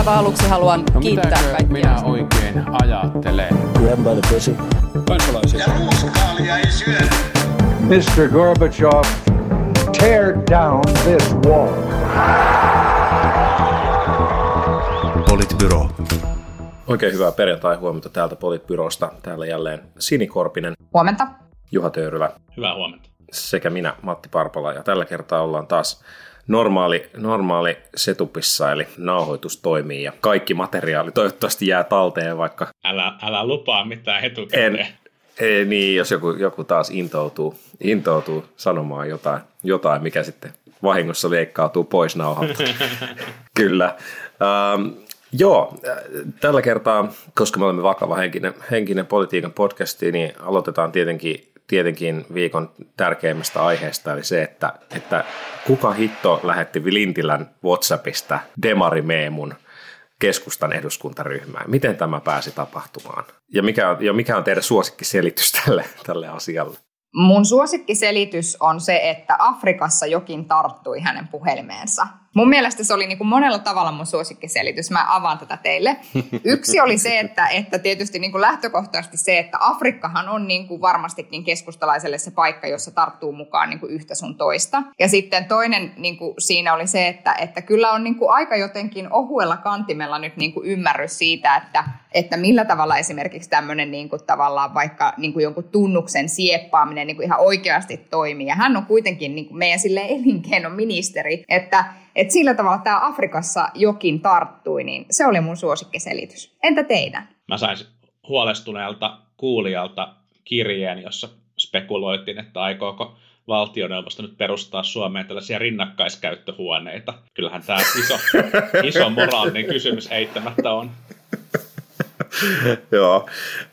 aivan aluksi haluan No kiittää kaikkia. minä oikein ajattelen? Grab by the pussy. kansalaisia. Ja ruuskaalia ei syödä. Mr. Gorbachev, tear down this wall. Politbyro. Oikein hyvää perjantai-huomenta täältä Politbyrosta. Täällä jälleen Sini Korpinen, Huomenta. Juha Töyrylä Hyvää huomenta. sekä minä, Matti Parpala. Ja tällä kertaa ollaan taas normaali, normaali setupissa, eli nauhoitus toimii ja kaikki materiaali toivottavasti jää talteen, vaikka Älä, älä lupaa mitään etukäteen. en, ei, niin, jos joku, joku taas intoutuu, intoutuu sanomaan jotain, jotain, mikä sitten vahingossa leikkautuu pois nauhalta. Kyllä. Ähm, joo, tällä kertaa, koska me olemme vakava henkinen, henkinen politiikan podcasti, niin aloitetaan tietenkin, tietenkin viikon tärkeimmästä aiheesta, eli se, että, että kuka hitto lähetti Lintilän WhatsAppista demarimeemun keskustan eduskuntaryhmään. Miten tämä pääsi tapahtumaan? Ja mikä on, ja mikä on teidän suosikkiselitys tälle, tälle asialle? Mun suosikkiselitys on se, että Afrikassa jokin tarttui hänen puhelimeensa. Mun mielestä se oli niin kuin monella tavalla mun suosikkiselitys. Mä avaan tätä teille. Yksi oli se, että, että tietysti niin kuin lähtökohtaisesti se, että Afrikkahan on niin kuin varmastikin keskustalaiselle se paikka, jossa tarttuu mukaan niin kuin yhtä sun toista. Ja sitten toinen niin kuin siinä oli se, että, että kyllä on niin kuin aika jotenkin ohuella kantimella nyt niin kuin ymmärrys siitä, että, että millä tavalla esimerkiksi tämmöinen niin kuin tavallaan vaikka niin kuin jonkun tunnuksen sieppaaminen niin kuin ihan oikeasti toimii. Ja hän on kuitenkin niin kuin meidän sille elinkeinoministeri, että, että sillä tavalla tämä Afrikassa jokin tarttui, niin se oli mun suosikkiselitys. Entä teidän? Mä sain huolestuneelta kuulijalta kirjeen, jossa spekuloitiin, että aikooko valtioneuvosto nyt perustaa Suomeen tällaisia rinnakkaiskäyttöhuoneita. Kyllähän tämä iso, iso moraalinen kysymys eittämättä on. Joo,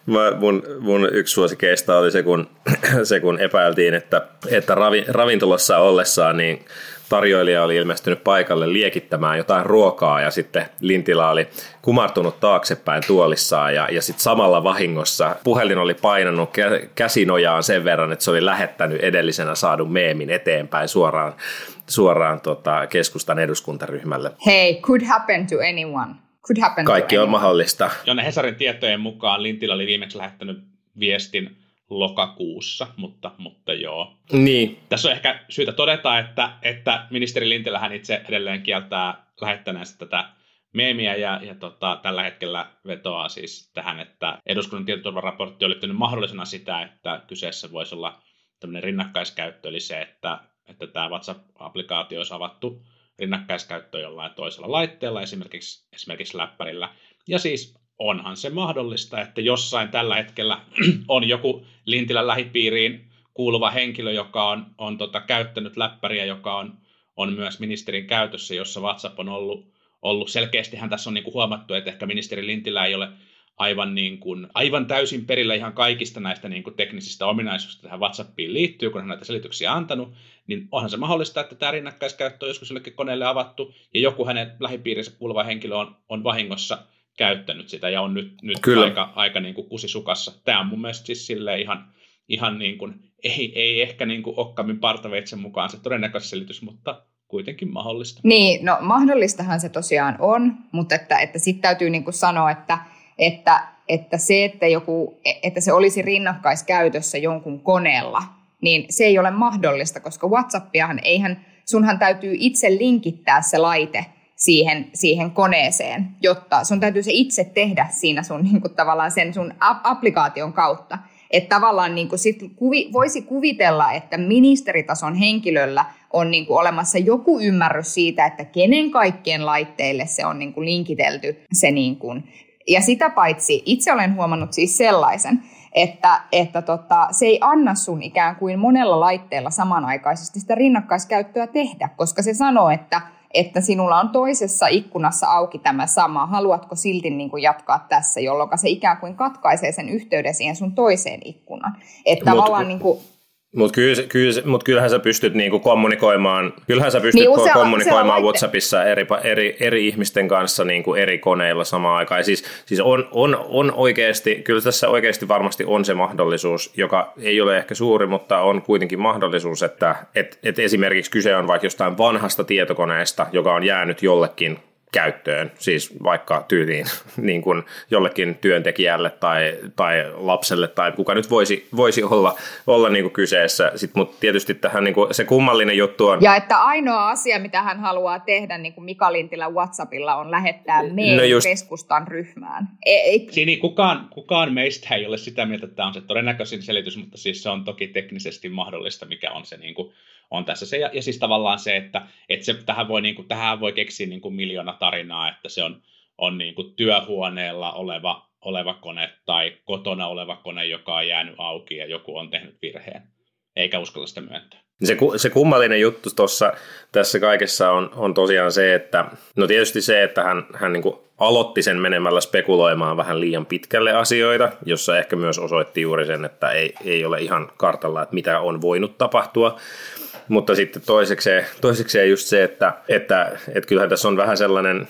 Mä, mun, mun yksi suosikeista oli se, kun, se, kun epäiltiin, että, että ravi, ravintolassa ollessaan niin tarjoilija oli ilmestynyt paikalle liekittämään jotain ruokaa ja sitten Lintilä oli kumartunut taaksepäin tuolissaan ja, ja sitten samalla vahingossa puhelin oli painanut käsinojaan sen verran, että se oli lähettänyt edellisenä saadun meemin eteenpäin suoraan, suoraan tota, keskustan eduskuntaryhmälle. Hey, could happen to anyone. Could happen Kaikki on mahdollista. Jonne Hesarin tietojen mukaan Lintilä oli viimeksi lähettänyt viestin lokakuussa, mutta, mutta joo. Niin, Tässä on ehkä syytä todeta, että, että ministeri Lintilähän itse edelleen kieltää lähettäneensä tätä meemiä ja, ja tota, tällä hetkellä vetoaa siis tähän, että eduskunnan tietoturvaraportti oli pitänyt mahdollisena sitä, että kyseessä voisi olla tämmöinen rinnakkaiskäyttö, eli se, että, että tämä WhatsApp-applikaatio olisi avattu rinnakkaiskäyttöön jollain toisella laitteella, esimerkiksi, esimerkiksi läppärillä. Ja siis onhan se mahdollista, että jossain tällä hetkellä on joku Lintilän lähipiiriin kuuluva henkilö, joka on, on tota, käyttänyt läppäriä, joka on, on myös ministerin käytössä, jossa WhatsApp on ollut, ollut. Selkeästihän tässä on niin kuin huomattu, että ehkä ministeri Lintilä ei ole aivan, niin kuin, aivan täysin perillä ihan kaikista näistä niin kuin teknisistä ominaisuuksista tähän WhatsAppiin liittyy, kun hän näitä selityksiä antanut, niin onhan se mahdollista, että tämä rinnakkaiskäyttö on joskus jollekin koneelle avattu, ja joku hänen lähipiirinsä kuuluva henkilö on, on vahingossa käyttänyt sitä, ja on nyt, nyt Kyllä. aika, aika niin kuin kusisukassa. Tämä on mun mielestä siis ihan, ihan niin kuin, ei, ei ehkä niin kuin Okkamin partaveitsen mukaan se todennäköinen selitys, mutta kuitenkin mahdollista. Niin, no mahdollistahan se tosiaan on, mutta että, että sitten täytyy niinku sanoa, että, että, että se, että, joku, että se olisi rinnakkaiskäytössä jonkun koneella, niin se ei ole mahdollista, koska WhatsAppiahan eihän, sunhan täytyy itse linkittää se laite siihen, siihen koneeseen, jotta sun täytyy se itse tehdä siinä sun niin kuin tavallaan sen sun ap- applikaation kautta. Että tavallaan niin kuin sit kuvi, voisi kuvitella, että ministeritason henkilöllä on niin kuin olemassa joku ymmärrys siitä, että kenen kaikkien laitteille se on niin kuin linkitelty se niin kuin. Ja sitä paitsi itse olen huomannut siis sellaisen, että, että tota, se ei anna sun ikään kuin monella laitteella samanaikaisesti sitä rinnakkaiskäyttöä tehdä, koska se sanoo, että että sinulla on toisessa ikkunassa auki tämä sama, haluatko silti niin kuin jatkaa tässä, jolloin se ikään kuin katkaisee sen yhteyden siihen sun toiseen ikkunaan. Että Mut- tavallaan niin kuin, Mutta kyllä, kyllä, mut kyllähän sä pystyt niinku kommunikoimaan, kyllähän sä pystyt Niin, usealla- kommunikoimaan laite- WhatsAppissa eri, eri, eri ihmisten kanssa niinku eri koneilla samaan aikaan. Ja siis, siis on, on, on oikeasti, kyllä tässä oikeasti varmasti on se mahdollisuus, joka ei ole ehkä suuri, mutta on kuitenkin mahdollisuus, että et, et esimerkiksi kyse on vaikka jostain vanhasta tietokoneesta, joka on jäänyt jollekin käyttöön, siis vaikka tyyliin niin kuin jollekin työntekijälle tai, tai lapselle tai kuka nyt voisi, voisi olla, olla niin kuin kyseessä. Mutta tietysti tähän niin kuin se kummallinen juttu on... Ja että ainoa asia, mitä hän haluaa tehdä niin kuin Mika Lintilä WhatsAppilla on lähettää meidän no just... keskustan ryhmään. Ei, Sini, kukaan, kukaan meistä ei ole sitä mieltä, että tämä on se todennäköisin selitys, mutta siis se on toki teknisesti mahdollista, mikä on se niin kuin on tässä se. Ja, ja siis tavallaan se, että, että se, tähän, voi, niin kuin, tähän voi keksiä niin kuin miljoona tarinaa, että se on, on niin kuin työhuoneella oleva, oleva kone tai kotona oleva kone, joka on jäänyt auki ja joku on tehnyt virheen, eikä uskalla sitä myöntää. Se, se kummallinen juttu tuossa tässä kaikessa on, on tosiaan se, että no tietysti se, että hän, hän niin aloitti sen menemällä spekuloimaan vähän liian pitkälle asioita, jossa ehkä myös osoitti juuri sen, että ei, ei ole ihan kartalla, että mitä on voinut tapahtua. Mutta sitten toisekseen, toisekseen just se, että, että, että kyllähän tässä on vähän sellainen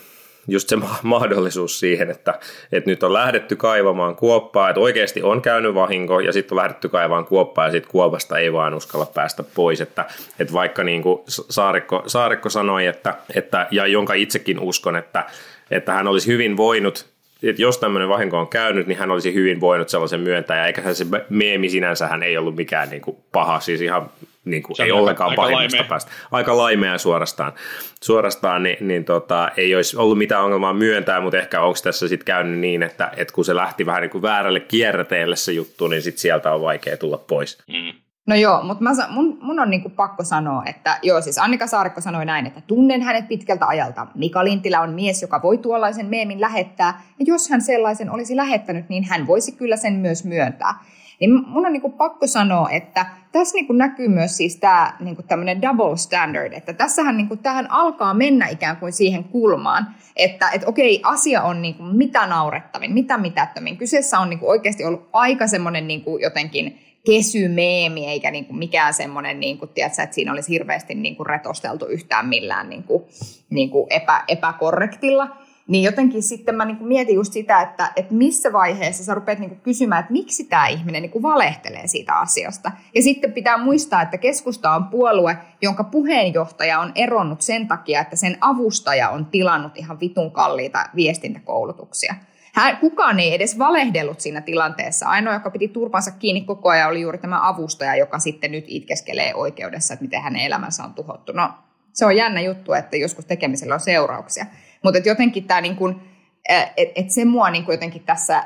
just se mahdollisuus siihen, että, että nyt on lähdetty kaivamaan kuoppaa, että oikeasti on käynyt vahinko ja sitten on lähdetty kaivamaan kuoppaa ja sitten kuopasta ei vaan uskalla päästä pois, että, että vaikka niin kuin Saarikko, Saarikko sanoi, että, että, ja jonka itsekin uskon, että, että hän olisi hyvin voinut että jos tämmöinen vahinko on käynyt, niin hän olisi hyvin voinut sellaisen myöntää, ja eikä se meemi sinänsä hän ei ollut mikään niin kuin paha, siis ihan niin kuin, ei ollenkaan pahimmasta päästä. Aika laimea suorastaan, suorastaan niin, niin tota, ei olisi ollut mitään ongelmaa myöntää, mutta ehkä onko tässä sitten käynyt niin, että, että kun se lähti vähän niin kuin väärälle kierräteelle se juttu, niin sitten sieltä on vaikea tulla pois. Mm. No joo, mutta mä, mun, mun on niinku pakko sanoa, että joo, siis Annika Saarikko sanoi näin, että tunnen hänet pitkältä ajalta. Mika Lintilä on mies, joka voi tuollaisen meemin lähettää, ja jos hän sellaisen olisi lähettänyt, niin hän voisi kyllä sen myös myöntää. Niin mun on niinku pakko sanoa, että tässä niinku näkyy myös siis tämä niinku tämmöinen double standard, että tässähän niinku, tähän alkaa mennä ikään kuin siihen kulmaan, että et okei, asia on niinku mitä naurettavin, mitä mitättömin. Kyseessä on niinku oikeasti ollut aika semmoinen niinku jotenkin kesymeemi, eikä niinku mikään semmoinen, niinku, tiedätkö, että siinä olisi hirveästi niinku retosteltu yhtään millään niinku, niinku epä, epäkorrektilla. Niin jotenkin sitten mä niinku mietin just sitä, että, että missä vaiheessa sä rupeat niinku kysymään, että miksi tämä ihminen niinku valehtelee siitä asiasta. Ja sitten pitää muistaa, että keskusta on puolue, jonka puheenjohtaja on eronnut sen takia, että sen avustaja on tilannut ihan vitun kalliita viestintäkoulutuksia. Hän, kukaan ei edes valehdellut siinä tilanteessa. Ainoa, joka piti turpansa kiinni koko ajan, oli juuri tämä avustaja, joka sitten nyt itkeskelee oikeudessa, että miten hänen elämänsä on tuhottu. No, se on jännä juttu, että joskus tekemisellä on seurauksia. Mutta jotenkin tämä, niin kuin, että et se mua niin jotenkin tässä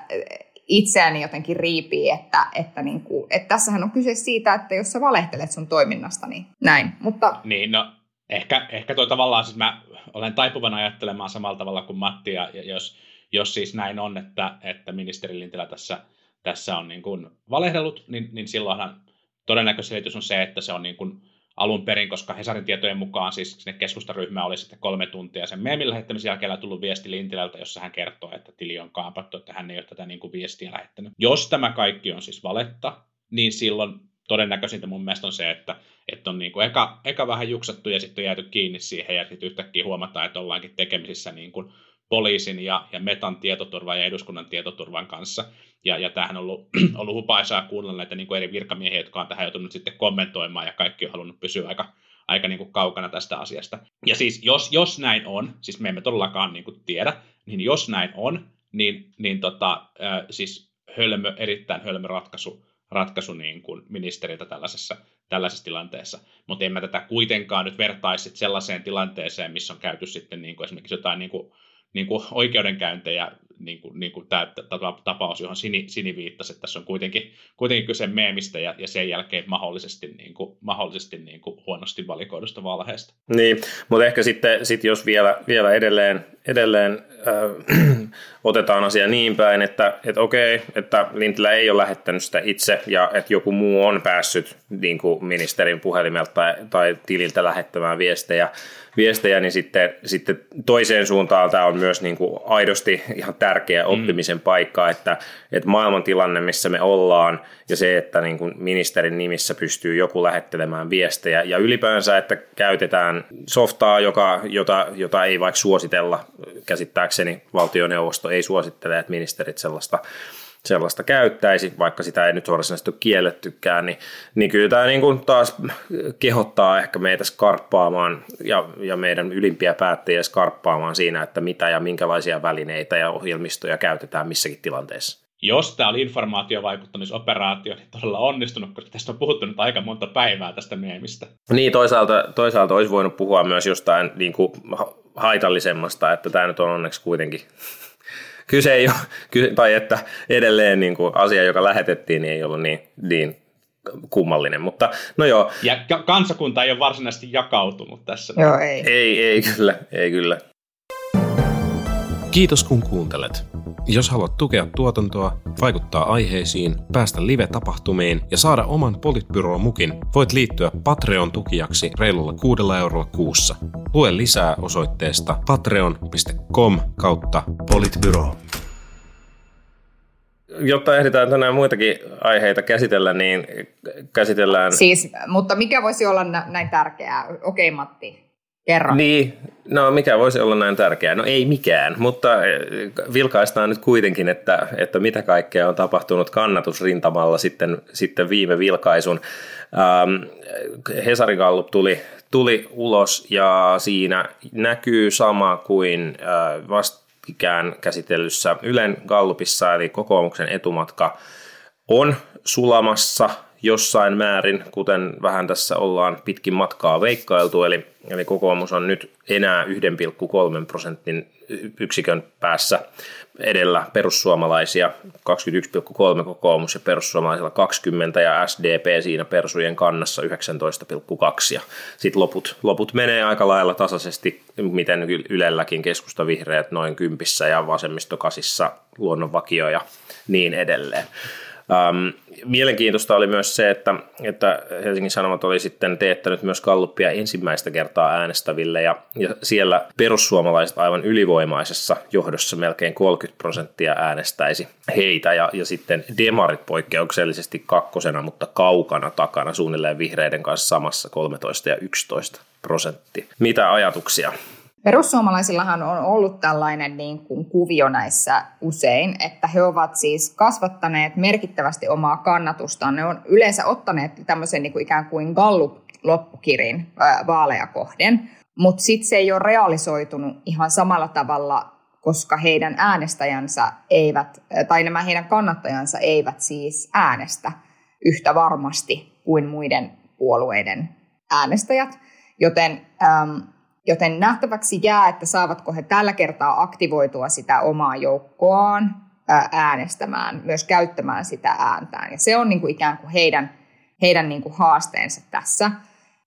itseäni jotenkin riipii, että, että, niin kuin, että tässähän on kyse siitä, että jos sä valehtelet sun toiminnasta, niin näin. Mutta... Niin, no ehkä, ehkä toi tavallaan, siis mä olen taipuvan ajattelemaan samalla tavalla kuin Matti, ja, ja jos, jos siis näin on, että, että ministeri Lintilä tässä, tässä on niin kuin valehdellut, niin, niin silloinhan todennäköisyys on se, että se on niin kuin alun perin, koska Hesarin tietojen mukaan siis sinne keskustaryhmä oli sitten kolme tuntia sen meemin lähettämisen jälkeen tullut viesti Lintilältä, jossa hän kertoo, että tili on kaapattu, että hän ei ole tätä niin kuin viestiä lähettänyt. Jos tämä kaikki on siis valetta, niin silloin todennäköisintä mun mielestä on se, että, että on niin kuin eka, eka vähän juksattu ja sitten jääty kiinni siihen ja sitten yhtäkkiä huomataan, että ollaankin tekemisissä niin kuin poliisin ja, ja Metan tietoturvan ja eduskunnan tietoturvan kanssa. Ja, ja tämähän on ollut, ollut hupaisaa kuunnella näitä niin kuin eri virkamiehiä, jotka on tähän joutunut sitten kommentoimaan ja kaikki on halunnut pysyä aika, aika niin kuin kaukana tästä asiasta. Ja siis jos, jos näin on, siis me emme todellakaan niin kuin tiedä, niin jos näin on, niin, niin tota, siis hölmö, erittäin hölmö ratkaisu, ratkaisu niin kuin ministeriltä tällaisessa, tällaisessa tilanteessa. Mutta en mä tätä kuitenkaan nyt vertaisi sellaiseen tilanteeseen, missä on käyty sitten niin kuin esimerkiksi jotain niin kuin niin kuin oikeudenkäyntejä, niin kuin, niin kuin tämä tapaus, johon Sini, Sini viittasi, että tässä on kuitenkin, kuitenkin kyse meemistä ja, ja sen jälkeen mahdollisesti, niin kuin, mahdollisesti niin kuin huonosti valikoidusta valheesta. Niin, mutta ehkä sitten sit jos vielä, vielä edelleen, edelleen äh, otetaan asia niin päin, että, että okei, että Lintilä ei ole lähettänyt sitä itse ja että joku muu on päässyt niin kuin ministerin puhelimelta tai, tai tililtä lähettämään viestejä, viestejä, niin sitten, sitten toiseen suuntaan tämä on myös niin kuin aidosti ihan tärkeä mm. oppimisen mm. paikka, että, että maailman tilanne, missä me ollaan ja se, että niin kuin ministerin nimissä pystyy joku lähettelemään viestejä ja ylipäänsä, että käytetään softaa, joka, jota, jota ei vaikka suositella, käsittääkseni valtioneuvosto ei suosittele, että ministerit sellaista sellaista käyttäisi, vaikka sitä ei nyt ole kiellettykään, niin, niin kyllä tämä niin kuin taas kehottaa ehkä meitä skarppaamaan ja, ja meidän ylimpiä päättäjiä skarppaamaan siinä, että mitä ja minkälaisia välineitä ja ohjelmistoja käytetään missäkin tilanteessa. Jos tämä oli informaatiovaikuttamisoperaatio, niin todella onnistunut, koska tästä on puhuttu nyt aika monta päivää tästä meemistä. Niin, toisaalta, toisaalta olisi voinut puhua myös jostain niin kuin haitallisemmasta, että tämä nyt on onneksi kuitenkin kyse ei ole, tai että edelleen niin kuin asia, joka lähetettiin, niin ei ollut niin, niin kummallinen, mutta no joo. Ja kansakunta ei ole varsinaisesti jakautunut tässä. Joo, ei. Ei, ei kyllä, ei kyllä. Kiitos kun kuuntelet. Jos haluat tukea tuotantoa, vaikuttaa aiheisiin, päästä live-tapahtumiin ja saada oman Politbyro mukin, voit liittyä Patreon-tukijaksi reilulla kuudella eurolla kuussa. Lue lisää osoitteesta patreon.com kautta politbyro. Jotta ehditään tänään muitakin aiheita käsitellä, niin käsitellään... Siis, mutta mikä voisi olla näin tärkeää? Okei Matti, Kerro. Niin, no mikä voisi olla näin tärkeää? No ei mikään, mutta eh, vilkaistaan nyt kuitenkin, että, että mitä kaikkea on tapahtunut kannatusrintamalla sitten, sitten viime vilkaisun. Ähm, Hesari Gallup tuli, tuli ulos ja siinä näkyy sama kuin äh, vastikään käsitellyssä Ylen Gallupissa, eli kokoomuksen etumatka on sulamassa jossain määrin, kuten vähän tässä ollaan pitkin matkaa veikkailtu, eli, eli kokoomus on nyt enää 1,3 prosentin yksikön päässä edellä perussuomalaisia. 21,3 kokoomus ja perussuomalaisilla 20 ja SDP siinä persujen kannassa 19,2 ja sitten loput, loput menee aika lailla tasaisesti, miten Ylelläkin keskusta vihreät noin kympissä ja vasemmistokasissa luonnonvakio ja niin edelleen. Um, mielenkiintoista oli myös se, että, että Helsingin Sanomat oli sitten teettänyt myös kalluppia ensimmäistä kertaa äänestäville ja, ja siellä perussuomalaiset aivan ylivoimaisessa johdossa melkein 30 prosenttia äänestäisi heitä ja, ja sitten demarit poikkeuksellisesti kakkosena, mutta kaukana takana suunnilleen vihreiden kanssa samassa 13 ja 11 prosenttia. Mitä ajatuksia? Perussuomalaisillahan on ollut tällainen niin kuin kuvio näissä usein, että he ovat siis kasvattaneet merkittävästi omaa kannatustaan. Ne on yleensä ottaneet tämmöisen niin kuin ikään kuin Gallup-loppukirin vaaleja kohden, mutta sitten se ei ole realisoitunut ihan samalla tavalla, koska heidän äänestäjänsä eivät, tai nämä heidän kannattajansa eivät siis äänestä yhtä varmasti kuin muiden puolueiden äänestäjät. Joten Joten nähtäväksi jää, että saavatko he tällä kertaa aktivoitua sitä omaa joukkoaan äänestämään, myös käyttämään sitä ääntään. Ja se on niin kuin ikään kuin heidän, heidän niin kuin haasteensa tässä.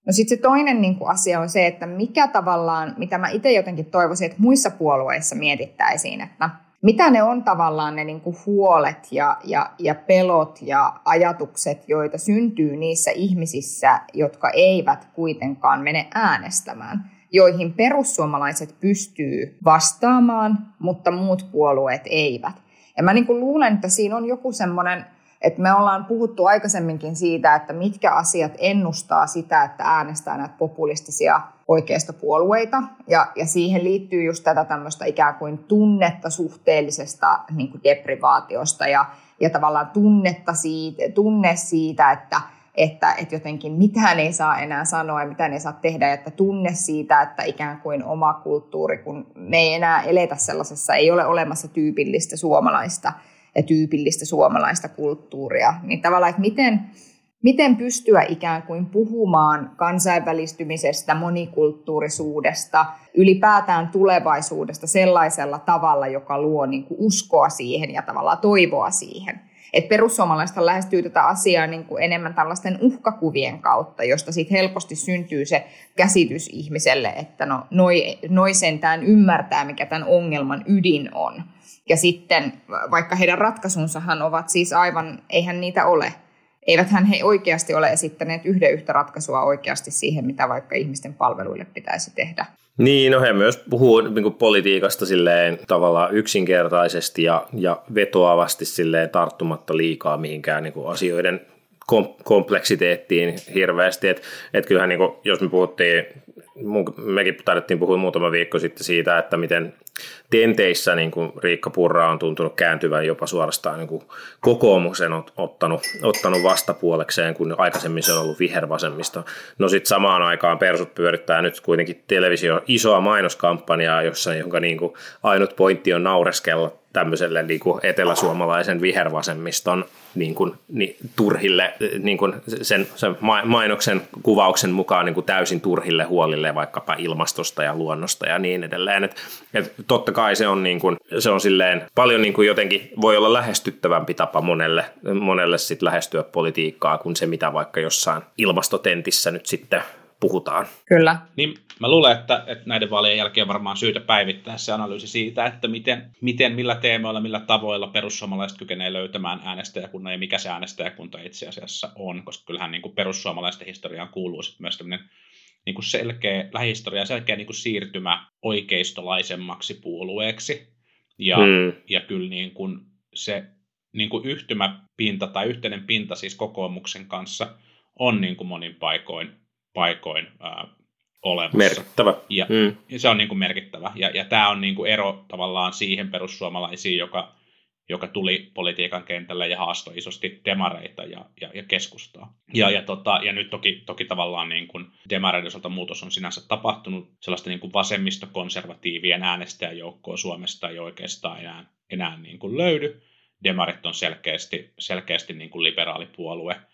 No sitten se toinen niin kuin asia on se, että mikä tavallaan, mitä mä itse jotenkin toivoisin, että muissa puolueissa mietittäisiin, että mitä ne on tavallaan ne niin kuin huolet ja, ja, ja pelot ja ajatukset, joita syntyy niissä ihmisissä, jotka eivät kuitenkaan mene äänestämään joihin perussuomalaiset pystyy vastaamaan, mutta muut puolueet eivät. Ja mä niin kuin luulen, että siinä on joku semmoinen, että me ollaan puhuttu aikaisemminkin siitä, että mitkä asiat ennustaa sitä, että äänestää näitä populistisia oikeistopuolueita. Ja, ja siihen liittyy just tätä tämmöistä ikään kuin tunnetta suhteellisesta niin kuin deprivaatiosta ja, ja tavallaan tunnetta siitä, tunne siitä, että – että, että jotenkin mitään ei saa enää sanoa ja mitään ei saa tehdä, että tunne siitä, että ikään kuin oma kulttuuri, kun me ei enää eletä sellaisessa, ei ole olemassa tyypillistä suomalaista ja tyypillistä suomalaista kulttuuria, niin tavallaan, että miten, miten pystyä ikään kuin puhumaan kansainvälistymisestä, monikulttuurisuudesta, ylipäätään tulevaisuudesta sellaisella tavalla, joka luo niin kuin uskoa siihen ja tavallaan toivoa siihen – et perussuomalaiset lähestyy tätä asiaa niin kuin enemmän tällaisten uhkakuvien kautta, josta sitten helposti syntyy se käsitys ihmiselle, että no, noi, noi sentään ymmärtää, mikä tämän ongelman ydin on. Ja sitten, vaikka heidän ratkaisunsahan ovat siis aivan, eihän niitä ole. Eiväthän he oikeasti ole esittäneet yhden yhtä ratkaisua oikeasti siihen, mitä vaikka ihmisten palveluille pitäisi tehdä. Niin, no he myös puhuu niin kuin politiikasta silleen tavallaan yksinkertaisesti ja, ja vetoavasti silleen tarttumatta liikaa mihinkään niin kuin asioiden kom- kompleksiteettiin hirveästi. Että et kyllähän niin kuin, jos me puhuttiin, mekin taidettiin puhua muutama viikko sitten siitä, että miten tenteissä niin kuin Riikka Purra on tuntunut kääntyvän jopa suorastaan niin kuin kokoomuksen ottanut, ottanut vastapuolekseen, kun aikaisemmin se on ollut vihervasemmisto. No sitten samaan aikaan persut pyörittää nyt kuitenkin televisio isoa mainoskampanjaa, jossa jonka niin kuin ainut pointti on naureskella tämmöiselle niin kuin eteläsuomalaisen vihervasemmiston niin kuin, niin, turhille, niin kuin sen, sen mainoksen kuvauksen mukaan niin kuin täysin turhille huolille vaikkapa ilmastosta ja luonnosta ja niin edelleen. Et, et totta kai se on, niin kuin, se on silleen paljon niin kuin jotenkin voi olla lähestyttävämpi tapa monelle, monelle sit lähestyä politiikkaa kuin se, mitä vaikka jossain ilmastotentissä nyt sitten puhutaan. Kyllä. Niin mä luulen, että, että näiden vaalien jälkeen varmaan syytä päivittää se analyysi siitä, että miten, miten millä teemoilla, millä tavoilla perussuomalaiset kykenee löytämään äänestäjäkunnan ja mikä se äänestäjäkunta itse asiassa on, koska kyllähän niin kuin perussuomalaisten historiaan kuuluu myös tämmöinen niin kuin selkeä, lähihistoria selkeä niin kuin siirtymä oikeistolaisemmaksi puolueeksi. Ja, hmm. ja kyllä niin kuin se niin kuin yhtymäpinta tai yhteinen pinta siis kokoomuksen kanssa on niin kuin monin paikoin paikoin ää, olemassa. Merkittävä. Ja, mm. ja se on niin kuin merkittävä. Ja, ja tämä on niin kuin ero tavallaan siihen perussuomalaisiin, joka, joka tuli politiikan kentälle ja haastoi isosti demareita ja, ja, ja keskustaa. Ja, ja, tota, ja nyt toki, toki tavallaan niin kuin demareiden osalta muutos on sinänsä tapahtunut. Sellaista niin kuin vasemmistokonservatiivien äänestäjäjoukkoa Suomesta ei oikeastaan enää, enää niin kuin löydy. Demarit on selkeästi, selkeästi niin kuin liberaalipuolue –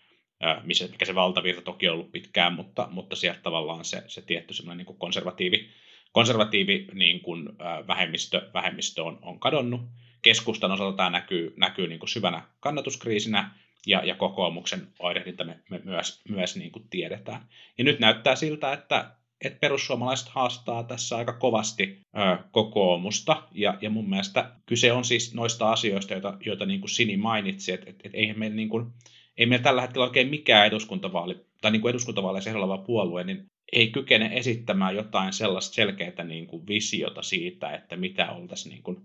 missä, mikä se valtavirta toki on ollut pitkään, mutta, mutta sieltä tavallaan se, se tietty semmoinen niin konservatiivi, konservatiivi niin kuin, vähemmistö, vähemmistö on, on kadonnut. Keskustan osalta tämä näkyy, näkyy niin kuin syvänä kannatuskriisinä, ja, ja kokoomuksen oirehdinta me, me myös, myös niin kuin tiedetään. Ja nyt näyttää siltä, että, että perussuomalaiset haastaa tässä aika kovasti ö, kokoomusta, ja, ja mun mielestä kyse on siis noista asioista, joita, joita niin kuin Sini mainitsi, että et, et eihän meillä niin kuin, ei meillä tällä hetkellä oikein mikään eduskuntavaali, tai niin kuin eduskuntavaaleissa ehdolla puolue, niin ei kykene esittämään jotain sellaista selkeää niin kuin visiota siitä, että mitä oltaisiin niin kuin,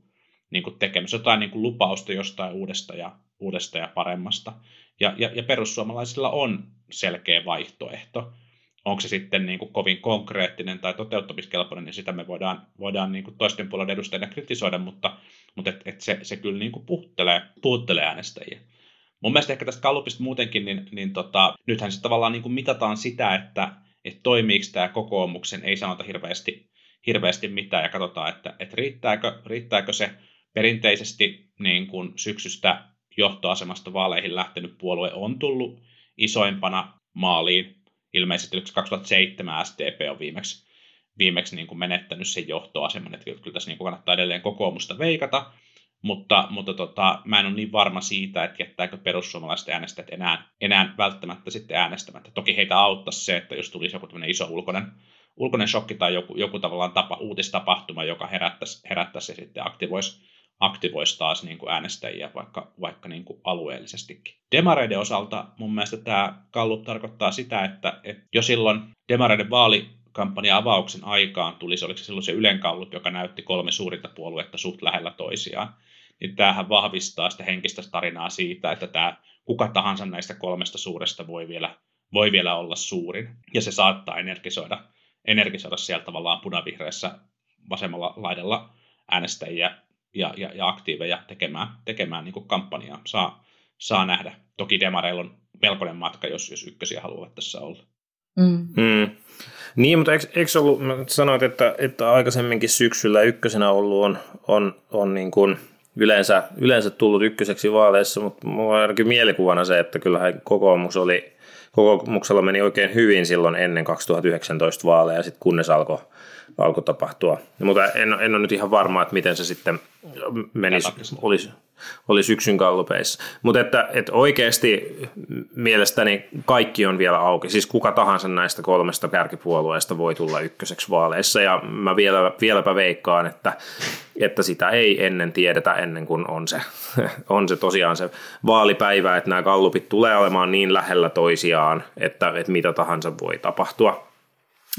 niin kuin tekemässä, jotain niin kuin lupausta jostain uudesta ja, uudesta ja paremmasta. Ja, ja, ja perussuomalaisilla on selkeä vaihtoehto. Onko se sitten niin kuin kovin konkreettinen tai toteuttamiskelpoinen, niin sitä me voidaan, voidaan niin kuin toisten puolen edustajina kritisoida, mutta, mutta et, et se, se kyllä niin kuin puhuttelee, puhuttelee äänestäjiä. Mun mielestä ehkä tästä Gallupista muutenkin, niin, niin tota, nythän se tavallaan niin kuin mitataan sitä, että, että toimiiko tämä kokoomuksen, ei sanota hirveästi, hirveästi mitään ja katsotaan, että, että riittääkö, riittääkö se perinteisesti niin kuin syksystä johtoasemasta vaaleihin lähtenyt puolue on tullut isoimpana maaliin. Ilmeisesti 2007 SDP on viimeksi, viimeksi niin kuin menettänyt sen johtoaseman, että kyllä tässä niin kuin kannattaa edelleen kokoomusta veikata. Mutta, mutta tota, mä en ole niin varma siitä, että jättääkö perussuomalaiset äänestäjät enää, enää välttämättä sitten äänestämättä. Toki heitä auttaisi se, että jos tulisi joku iso ulkoinen, ulkoinen shokki tai joku, joku tavallaan tapa, uutistapahtuma, joka herättäisi, herättäisi ja sitten aktivoisi, aktivoisi taas niin kuin äänestäjiä vaikka, vaikka niin kuin alueellisestikin. Demareiden osalta mun mielestä tämä kallu tarkoittaa sitä, että, että jo silloin demareiden vaali kampanja avauksen aikaan tuli, se oliko se silloin se Ylen kallut, joka näytti kolme suurinta puoluetta suht lähellä toisiaan niin tämähän vahvistaa sitä henkistä tarinaa siitä, että tämä kuka tahansa näistä kolmesta suuresta voi vielä, voi vielä olla suurin. Ja se saattaa energisoida, energisoida sieltä tavallaan punavihreässä vasemmalla laidalla äänestäjiä ja, ja, ja aktiiveja tekemään, tekemään niin kuin kampanjaa. Saa, saa nähdä. Toki demareilla on melkoinen matka, jos, jos ykkösiä haluavat tässä olla. Mm. Mm. Niin, mutta eikö, eikö ollut, sanoit, että, että aikaisemminkin syksyllä ykkösenä ollut on, on, on niin kuin yleensä, yleensä tullut ykköseksi vaaleissa, mutta mulla on ainakin mielikuvana se, että kyllähän kokoomus oli, kokoomuksella meni oikein hyvin silloin ennen 2019 vaaleja, sit kunnes alkoi alkoi tapahtua. Mutta en, en ole nyt ihan varma, että miten se sitten menisi, olisi, oli syksyn kallupeissa. Mutta että, että oikeasti mielestäni kaikki on vielä auki. Siis kuka tahansa näistä kolmesta kärkipuolueesta voi tulla ykköseksi vaaleissa. Ja mä vielä, vieläpä veikkaan, että, että sitä ei ennen tiedetä ennen kuin on se, on se tosiaan se vaalipäivä, että nämä kallupit tulee olemaan niin lähellä toisiaan, että, että mitä tahansa voi tapahtua.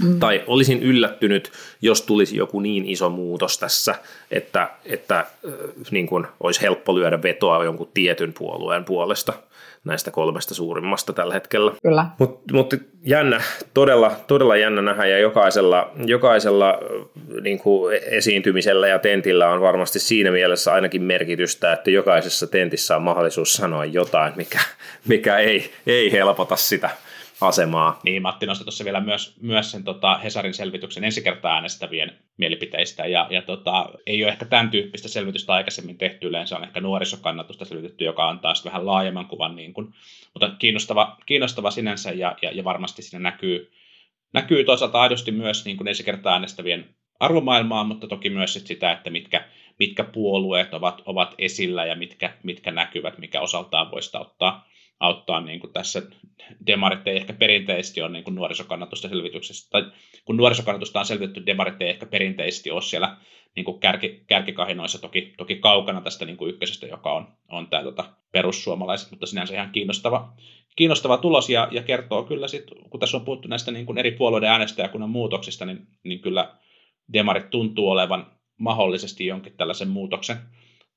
Mm. Tai olisin yllättynyt, jos tulisi joku niin iso muutos tässä, että, että äh, niin kuin olisi helppo lyödä vetoa jonkun tietyn puolueen puolesta näistä kolmesta suurimmasta tällä hetkellä. Kyllä. Mutta mut jännä, todella, todella jännä nähdä ja jokaisella, jokaisella äh, niin kuin esiintymisellä ja tentillä on varmasti siinä mielessä ainakin merkitystä, että jokaisessa tentissä on mahdollisuus sanoa jotain, mikä, mikä ei, ei helpota sitä asemaa. Niin, Matti nosti tuossa vielä myös, myös sen tota, Hesarin selvityksen ensi kertaa äänestävien mielipiteistä, ja, ja tota, ei ole ehkä tämän tyyppistä selvitystä aikaisemmin tehty, yleensä. On ehkä nuorisokannatusta selvitetty, joka antaa sitten vähän laajemman kuvan, niin kuin, mutta kiinnostava, kiinnostava sinänsä, ja, ja, ja varmasti siinä näkyy, näkyy toisaalta aidosti myös niin kuin ensi kertaa äänestävien arvomaailmaa, mutta toki myös sit sitä, että mitkä, mitkä puolueet ovat, ovat esillä ja mitkä, mitkä näkyvät, mikä osaltaan voisi auttaa, auttaa niin kuin tässä demarit ei ehkä perinteisesti ole niin kuin nuorisokannatusta selvityksessä, tai kun nuorisokannatusta on selvitetty, demarit ei ehkä perinteisesti ole siellä niin kuin kärki, kärkikahinoissa toki, toki kaukana tästä niin kuin ykkösestä, joka on, on tämä tota, perussuomalaiset, mutta sinänsä ihan kiinnostava, kiinnostava tulos ja, ja kertoo kyllä sitten, kun tässä on puhuttu näistä niin kuin eri puolueiden äänestäjäkunnan muutoksista, niin, niin kyllä demarit tuntuu olevan mahdollisesti jonkin tällaisen muutoksen,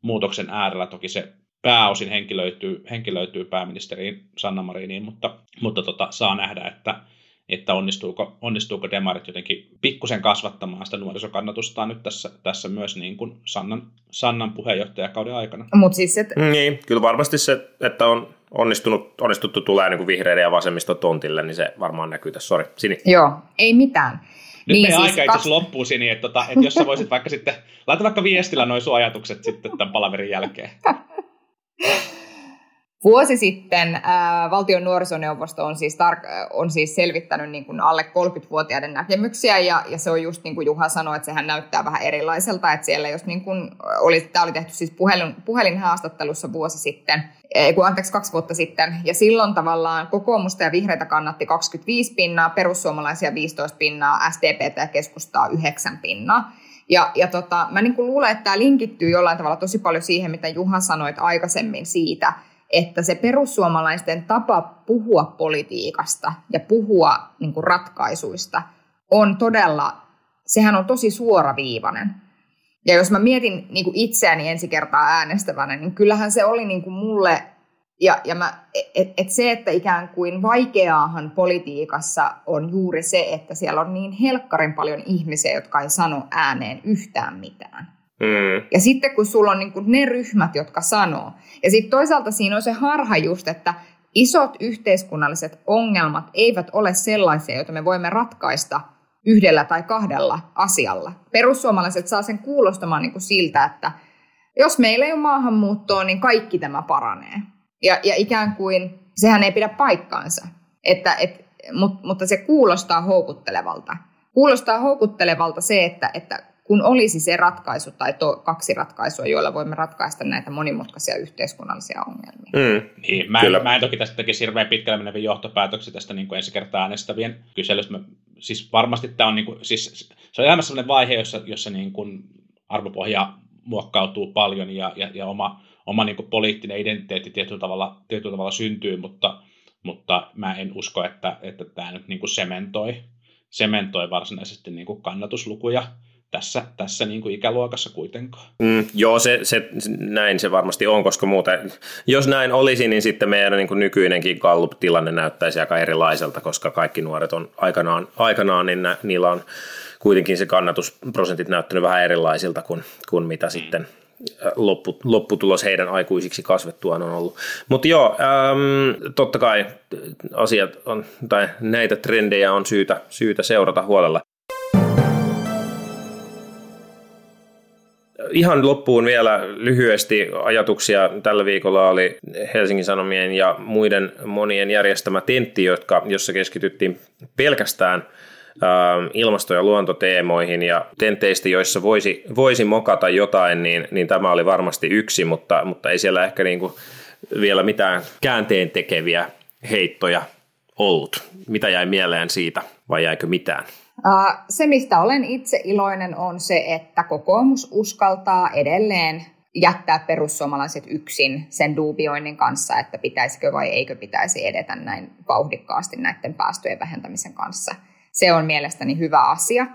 muutoksen äärellä. Toki se pääosin henkilöityy, henkilöityy pääministeriin Sanna Mariniin, mutta, mutta tota, saa nähdä, että, että onnistuuko, onnistuuko demarit jotenkin pikkusen kasvattamaan sitä nuorisokannatustaan nyt tässä, tässä myös niin kuin Sannan, Sannan puheenjohtajakauden aikana. Mut siis et... Niin, kyllä varmasti se, että on onnistunut, onnistuttu tulee niin kuin vihreiden ja vasemmiston tontille, niin se varmaan näkyy tässä. Sori, Sini. Joo, ei mitään. Nyt niin, meidän siis aika itse loppuu Sini, että, tota, että jos sä voisit vaikka sitten, laita vaikka viestillä noin sun ajatukset sitten tämän palaverin jälkeen. Vuosi sitten ää, valtion nuorisoneuvosto on siis, tar- on siis selvittänyt niin kuin alle 30-vuotiaiden näkemyksiä, ja, ja se on just niin kuin Juha sanoi, että sehän näyttää vähän erilaiselta, että siellä jos niin kuin oli, tämä oli tehty siis puhelin, puhelinhaastattelussa vuosi sitten, ei kun anteeksi kaksi vuotta sitten, ja silloin tavallaan kokoomusta ja vihreitä kannatti 25 pinnaa, perussuomalaisia 15 pinnaa, SDPtä ja keskustaa 9 pinnaa. Ja, ja tota, mä niin luulen, että tämä linkittyy jollain tavalla tosi paljon siihen, mitä Juha sanoit aikaisemmin siitä, että se perussuomalaisten tapa puhua politiikasta ja puhua niin kuin ratkaisuista on todella, sehän on tosi suoraviivainen. Ja jos mä mietin niin kuin itseäni ensi kertaa äänestävänä, niin kyllähän se oli niin kuin mulle, ja, ja mä, et, et se, että ikään kuin vaikeaahan politiikassa on juuri se, että siellä on niin helkkarin paljon ihmisiä, jotka ei sano ääneen yhtään mitään. Mm. Ja sitten kun sulla on niin kuin ne ryhmät, jotka sanoo. Ja sitten toisaalta siinä on se harha just, että isot yhteiskunnalliset ongelmat eivät ole sellaisia, joita me voimme ratkaista yhdellä tai kahdella asialla. Perussuomalaiset saa sen kuulostamaan niin kuin siltä, että jos meillä ei ole maahanmuuttoa, niin kaikki tämä paranee. Ja, ja ikään kuin sehän ei pidä paikkaansa, että, et, mut, mutta se kuulostaa houkuttelevalta. Kuulostaa houkuttelevalta se, että, että kun olisi se ratkaisu tai to, kaksi ratkaisua, joilla voimme ratkaista näitä monimutkaisia yhteiskunnallisia ongelmia. Mm, niin, mä, en, mä en toki tästä tekisi hirveän pitkälle meneviä johtopäätöksiä tästä niin kuin ensi kertaa äänestävien kyselystä. Mä, siis varmasti tämä on, niin kuin, siis, se on elämässä sellainen vaihe, jossa, jossa niin kuin arvopohja muokkautuu paljon ja, ja, ja oma, oma niin kuin poliittinen identiteetti tietyllä tavalla, tietyllä tavalla syntyy, mutta, mutta mä en usko, että, että tämä nyt niin kuin sementoi, sementoi varsinaisesti niin kuin kannatuslukuja tässä, tässä niin kuin ikäluokassa kuitenkaan. Mm, joo, se, se, näin se varmasti on, koska muuten, jos näin olisi, niin sitten meidän niin kuin nykyinenkin Gallup-tilanne näyttäisi aika erilaiselta, koska kaikki nuoret on aikanaan, aikanaan niin nä, niillä on kuitenkin se kannatusprosentit näyttänyt vähän erilaisilta kuin, kuin mitä mm. sitten lopputulos heidän aikuisiksi kasvettuaan on ollut. Mutta joo, äm, totta kai asiat on, tai näitä trendejä on syytä, syytä seurata huolella. Ihan loppuun vielä lyhyesti ajatuksia. Tällä viikolla oli Helsingin Sanomien ja muiden monien järjestämä tentti, jotka, jossa keskityttiin pelkästään ilmasto- ja luontoteemoihin ja tenteistä, joissa voisi, voisi mokata jotain, niin, niin tämä oli varmasti yksi, mutta, mutta ei siellä ehkä niin kuin vielä mitään käänteen tekeviä heittoja ollut. Mitä jäi mieleen siitä vai jäikö mitään? Se, mistä olen itse iloinen, on se, että kokoomus uskaltaa edelleen jättää perussuomalaiset yksin sen duubioinnin kanssa, että pitäisikö vai eikö pitäisi edetä näin vauhdikkaasti näiden päästöjen vähentämisen kanssa. Se on mielestäni hyvä asia.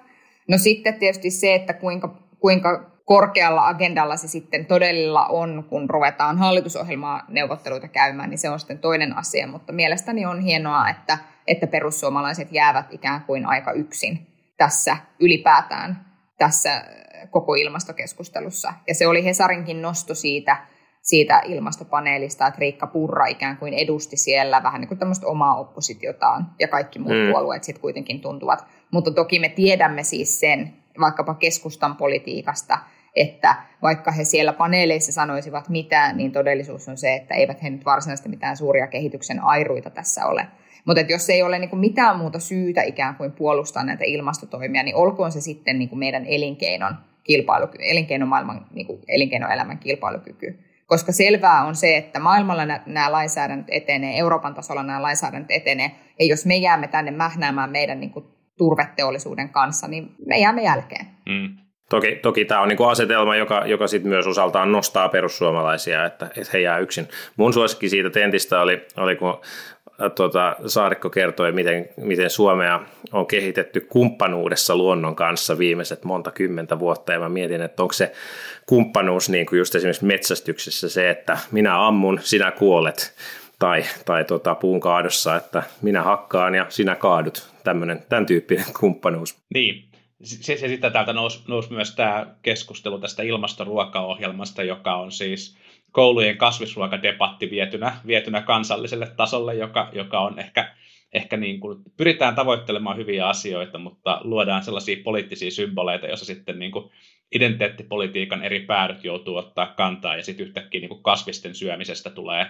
No sitten tietysti se, että kuinka, kuinka korkealla agendalla se sitten todella on, kun ruvetaan hallitusohjelmaa neuvotteluita käymään, niin se on sitten toinen asia. Mutta mielestäni on hienoa, että, että perussuomalaiset jäävät ikään kuin aika yksin tässä ylipäätään tässä koko ilmastokeskustelussa. Ja se oli Hesarinkin nosto siitä, siitä ilmastopaneelista, että Riikka Purra ikään kuin edusti siellä vähän niin kuin tämmöistä omaa oppositiotaan ja kaikki muut mm. puolueet sitten kuitenkin tuntuvat. Mutta toki me tiedämme siis sen vaikkapa keskustan politiikasta, että vaikka he siellä paneeleissa sanoisivat mitään, niin todellisuus on se, että eivät he nyt varsinaisesti mitään suuria kehityksen airuita tässä ole. Mutta jos ei ole niin mitään muuta syytä ikään kuin puolustaa näitä ilmastotoimia, niin olkoon se sitten niin meidän elinkeinon kilpailuky- elinkeinomaailman, niin elinkeinoelämän kilpailukyky. Koska selvää on se, että maailmalla nämä lainsäädännöt etenee, Euroopan tasolla nämä lainsäädännöt etenee, ja jos me jäämme tänne mähnäämään meidän niin kuin turveteollisuuden kanssa, niin me jäämme jälkeen. Mm. Toki, toki tämä on niinku asetelma, joka, joka sit myös osaltaan nostaa perussuomalaisia, että, että he jää yksin. Mun suosikki siitä tentistä oli, oli kun tuota, Saarikko kertoi, miten, miten Suomea on kehitetty kumppanuudessa luonnon kanssa viimeiset monta kymmentä vuotta. Ja mä mietin, että onko se kumppanuus niin kuin just esimerkiksi metsästyksessä se, että minä ammun, sinä kuolet. Tai, tai tota, puun kaadossa, että minä hakkaan ja sinä kaadut. Tämmöinen, tämän tyyppinen kumppanuus. Niin, se, se sitten täältä nousi, nousi myös tämä keskustelu tästä ilmastoruokaohjelmasta, joka on siis koulujen kasvisruokadebatti vietynä, vietynä kansalliselle tasolle, joka, joka on ehkä, ehkä niin kuin, pyritään tavoittelemaan hyviä asioita, mutta luodaan sellaisia poliittisia symboleita, joissa sitten niin kuin identiteettipolitiikan eri päädyt joutuu ottaa kantaa, ja sitten yhtäkkiä niin kuin kasvisten syömisestä tulee,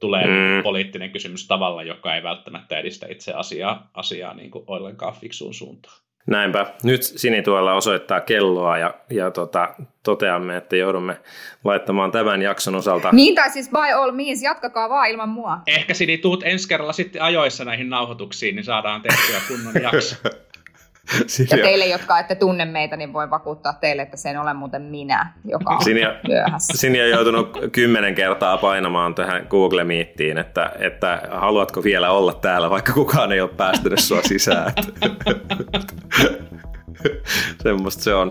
tulee mm. poliittinen kysymys tavalla, joka ei välttämättä edistä itse asiaa, asiaa niin kuin ollenkaan fiksuun suuntaan. Näinpä. Nyt Sini tuolla osoittaa kelloa ja, ja tota, toteamme, että joudumme laittamaan tämän jakson osalta. Niin, tai siis by all means, jatkakaa vaan ilman mua. Ehkä Sini tuut ensi kerralla sitten ajoissa näihin nauhoituksiin, niin saadaan tehtyä kunnon jakso. Sinja. Ja teille, jotka ette tunne meitä, niin voin vakuuttaa teille, että sen olen muuten minä, joka on Sinja, myöhässä. Sinja on joutunut kymmenen kertaa painamaan tähän Google Meetiin, että, että haluatko vielä olla täällä, vaikka kukaan ei ole päästänyt sua sisään. Semmosta se on.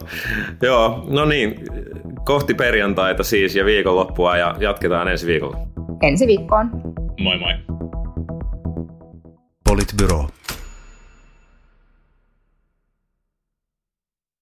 Joo, no niin, kohti perjantaita siis ja viikonloppua ja jatketaan ensi viikolla. Ensi viikkoon. Moi moi. Politbyro.